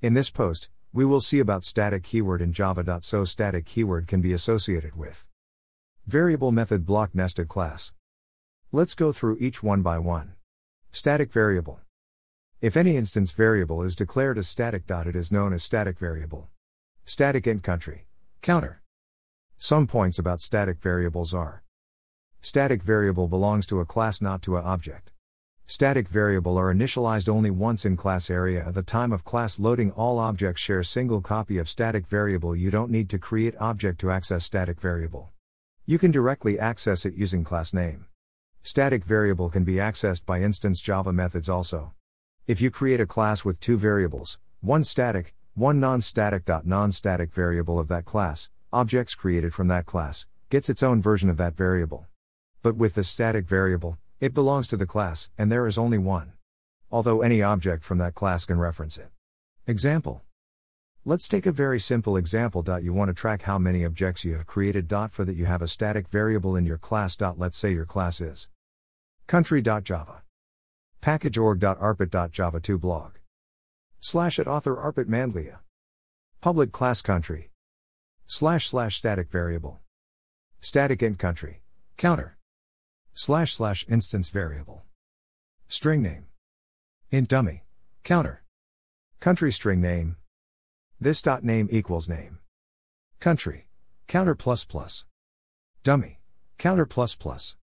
In this post, we will see about static keyword in Java. So static keyword can be associated with variable method block nested class. Let's go through each one by one. Static variable. If any instance variable is declared as static. It is known as static variable. Static int country. Counter. Some points about static variables are Static variable belongs to a class not to a object. Static variable are initialized only once in class area at the time of class loading all objects share single copy of static variable you don't need to create object to access static variable. You can directly access it using class name. Static variable can be accessed by instance Java methods also. If you create a class with two variables, one static, one non-static. Non-static variable of that class, objects created from that class, gets its own version of that variable. But with the static variable, it belongs to the class, and there is only one. Although any object from that class can reference it. Example. Let's take a very simple example. You want to track how many objects you have created. For that, you have a static variable in your class. Let's say your class is country.java. Packageorg.arpit.java2 blog. Slash at author arpit mandliya. Public class country. Slash slash static variable. Static int country. Counter slash slash instance variable. String name. Int dummy. Counter. Country string name. This dot name equals name. Country. Counter plus plus. Dummy. Counter plus plus.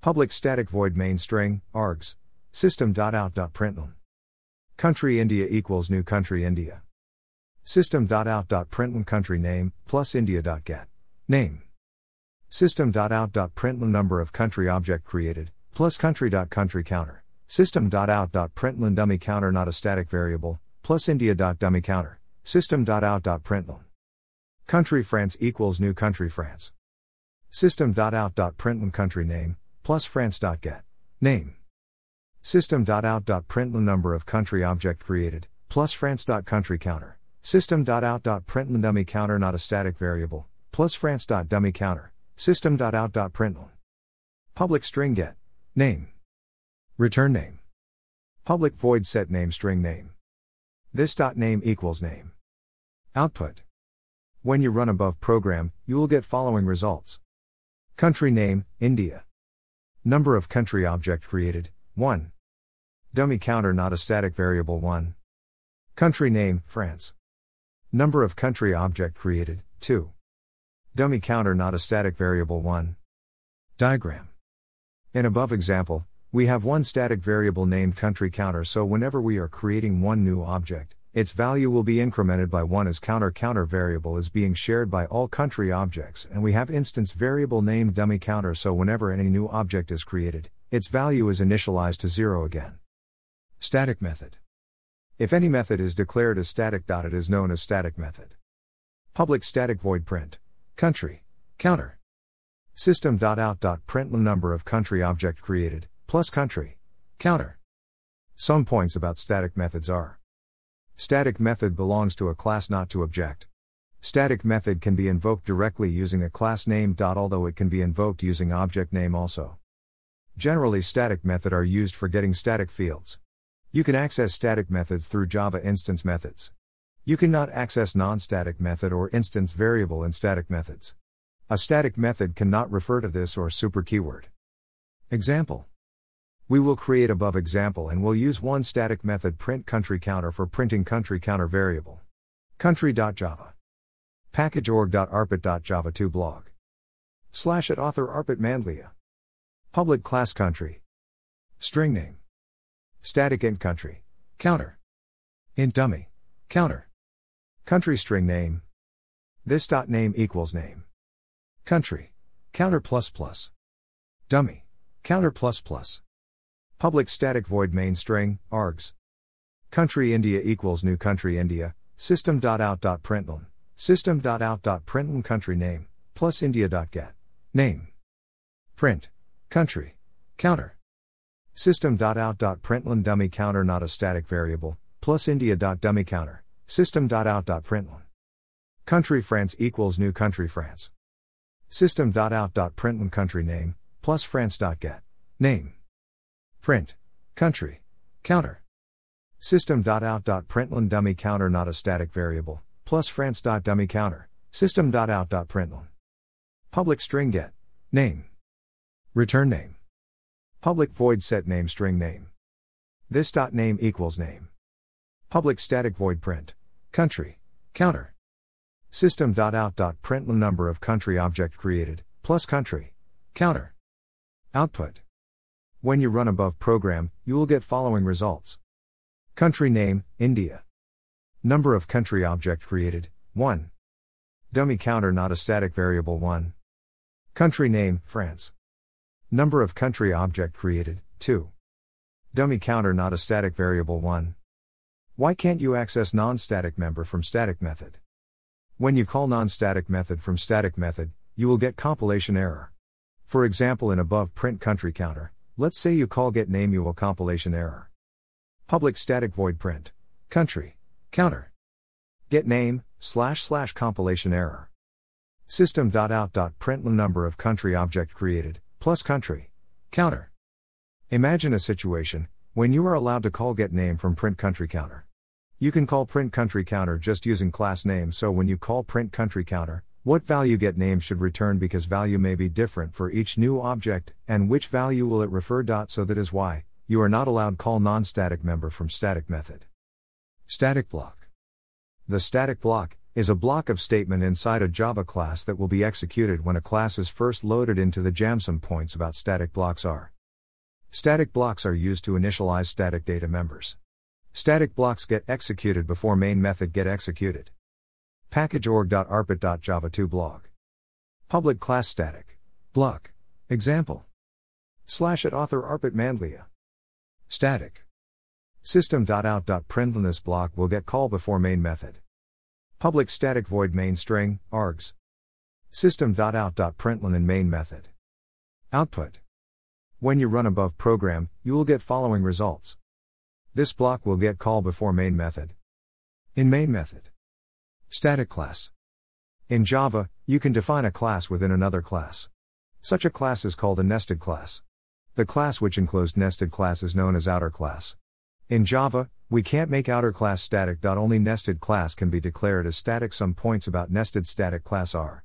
Public static void main string, args. System.out.println. Country India equals new country India. System.out.println country name plus India.get. Name. System.out.println number of country object created, plus country.country counter. System.out.println dummy counter not a static variable, plus India.dummy counter. System.out.println. Country France equals new country France. System.out.println country name, plus France.get. Name. System.out.println number of country object created, plus France.country counter. System.out.println dummy counter not a static variable, plus France.dummy counter. System.out.println. Public string get. Name. Return name. Public void set name string name. This dot name equals name. Output. When you run above program, you will get following results. Country name, India. Number of country object created, 1. Dummy counter not a static variable 1. Country name, France. Number of country object created, 2. Dummy counter not a static variable 1. Diagram. In above example, we have one static variable named country counter so whenever we are creating one new object, its value will be incremented by 1 as counter counter variable is being shared by all country objects and we have instance variable named dummy counter so whenever any new object is created, its value is initialized to 0 again. Static method. If any method is declared as static. It is known as static method. Public static void print. Country. Counter. System.out.println number of country object created, plus country. Counter. Some points about static methods are Static method belongs to a class not to object. Static method can be invoked directly using a class name. Although it can be invoked using object name also. Generally, static method are used for getting static fields. You can access static methods through Java instance methods. You cannot access non-static method or instance variable in static methods. A static method cannot refer to this or super keyword. Example. We will create above example and will use one static method print country counter for printing country counter variable. Country.java. Packageorg.arpit.java2 blog. Slash at author arpit mandliya. Public class country. String name. Static int country. Counter. Int dummy. Counter. Country string name. This dot name equals name. Country. Counter plus plus. Dummy. Counter plus plus. Public static void main string, args. Country India equals new country India, system.out.println, system.out.println country name, plus India.get. Name. Print. Country. Counter. System.out.println dummy counter not a static variable, plus India.dummy counter. System.out.println. Country France equals new country France. System.out.println country name, plus France.get. Name. Print. Country. Counter. System.out.println dummy counter not a static variable, plus France.dummy counter, system.out.println. Public string get, name. Return name. Public void set name string name. This dot name equals name. Public static void print, country, counter. System.out.println number of country object created, plus country, counter. Output. When you run above program, you will get following results. Country name, India. Number of country object created, 1. Dummy counter not a static variable 1. Country name, France. Number of country object created, 2. Dummy counter not a static variable 1. Why can't you access non-static member from static method? When you call non-static method from static method, you will get compilation error. For example in above print country counter, let's say you call get name you will compilation error. Public static void print. Country. Counter. Get name, slash slash compilation error. System.out.println number of country object created, plus country. Counter. Imagine a situation, when you are allowed to call get name from print country counter. You can call print country counter just using class name so when you call print country counter, what value get name should return because value may be different for each new object, and which value will it refer. dot So that is why, you are not allowed call non-static member from static method. Static block. The static block is a block of statement inside a Java class that will be executed when a class is first loaded into the jam. Some points about static blocks are Static blocks are used to initialize static data members. Static blocks get executed before main method get executed. Packageorg.arpit.java2 blog. Public class static block example slash at author arpit mandliya Static. System.out.println this block will get call before main method. Public static void main string, args. System.out.println in main method. Output. When you run above program, you will get following results. This block will get call before main method. In main method. Static class. In Java, you can define a class within another class. Such a class is called a nested class. The class which enclosed nested class is known as outer class. In Java, we can't make outer class static. Only nested class can be declared as static. Some points about nested static class are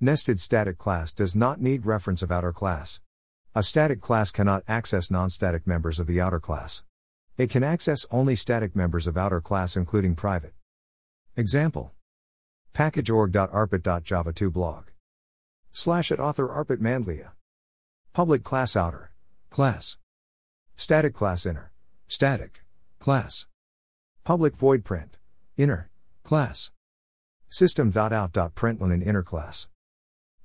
Nested static class does not need reference of outer class. A static class cannot access non static members of the outer class. It can access only static members of outer class, including private. Example packageorg.arpit.java2 blog slash at author arpit mandliya Public class outer. Class. Static class inner. Static. Class. Public void print. Inner. Class. System.out.println in inner class.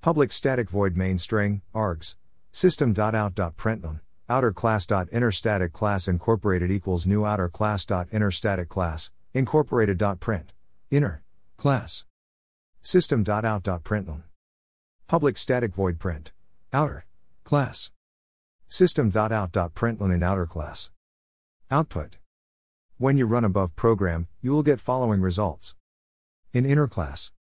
Public static void main string, args. System.out.println. Outer class.inner static class incorporated equals new outer class.inner static class, incorporated dot print. Inner. Class. System.out.println. Public static void print. Outer. Class. System.out.println in outer class. Output. When you run above program, you will get following results. In inner class.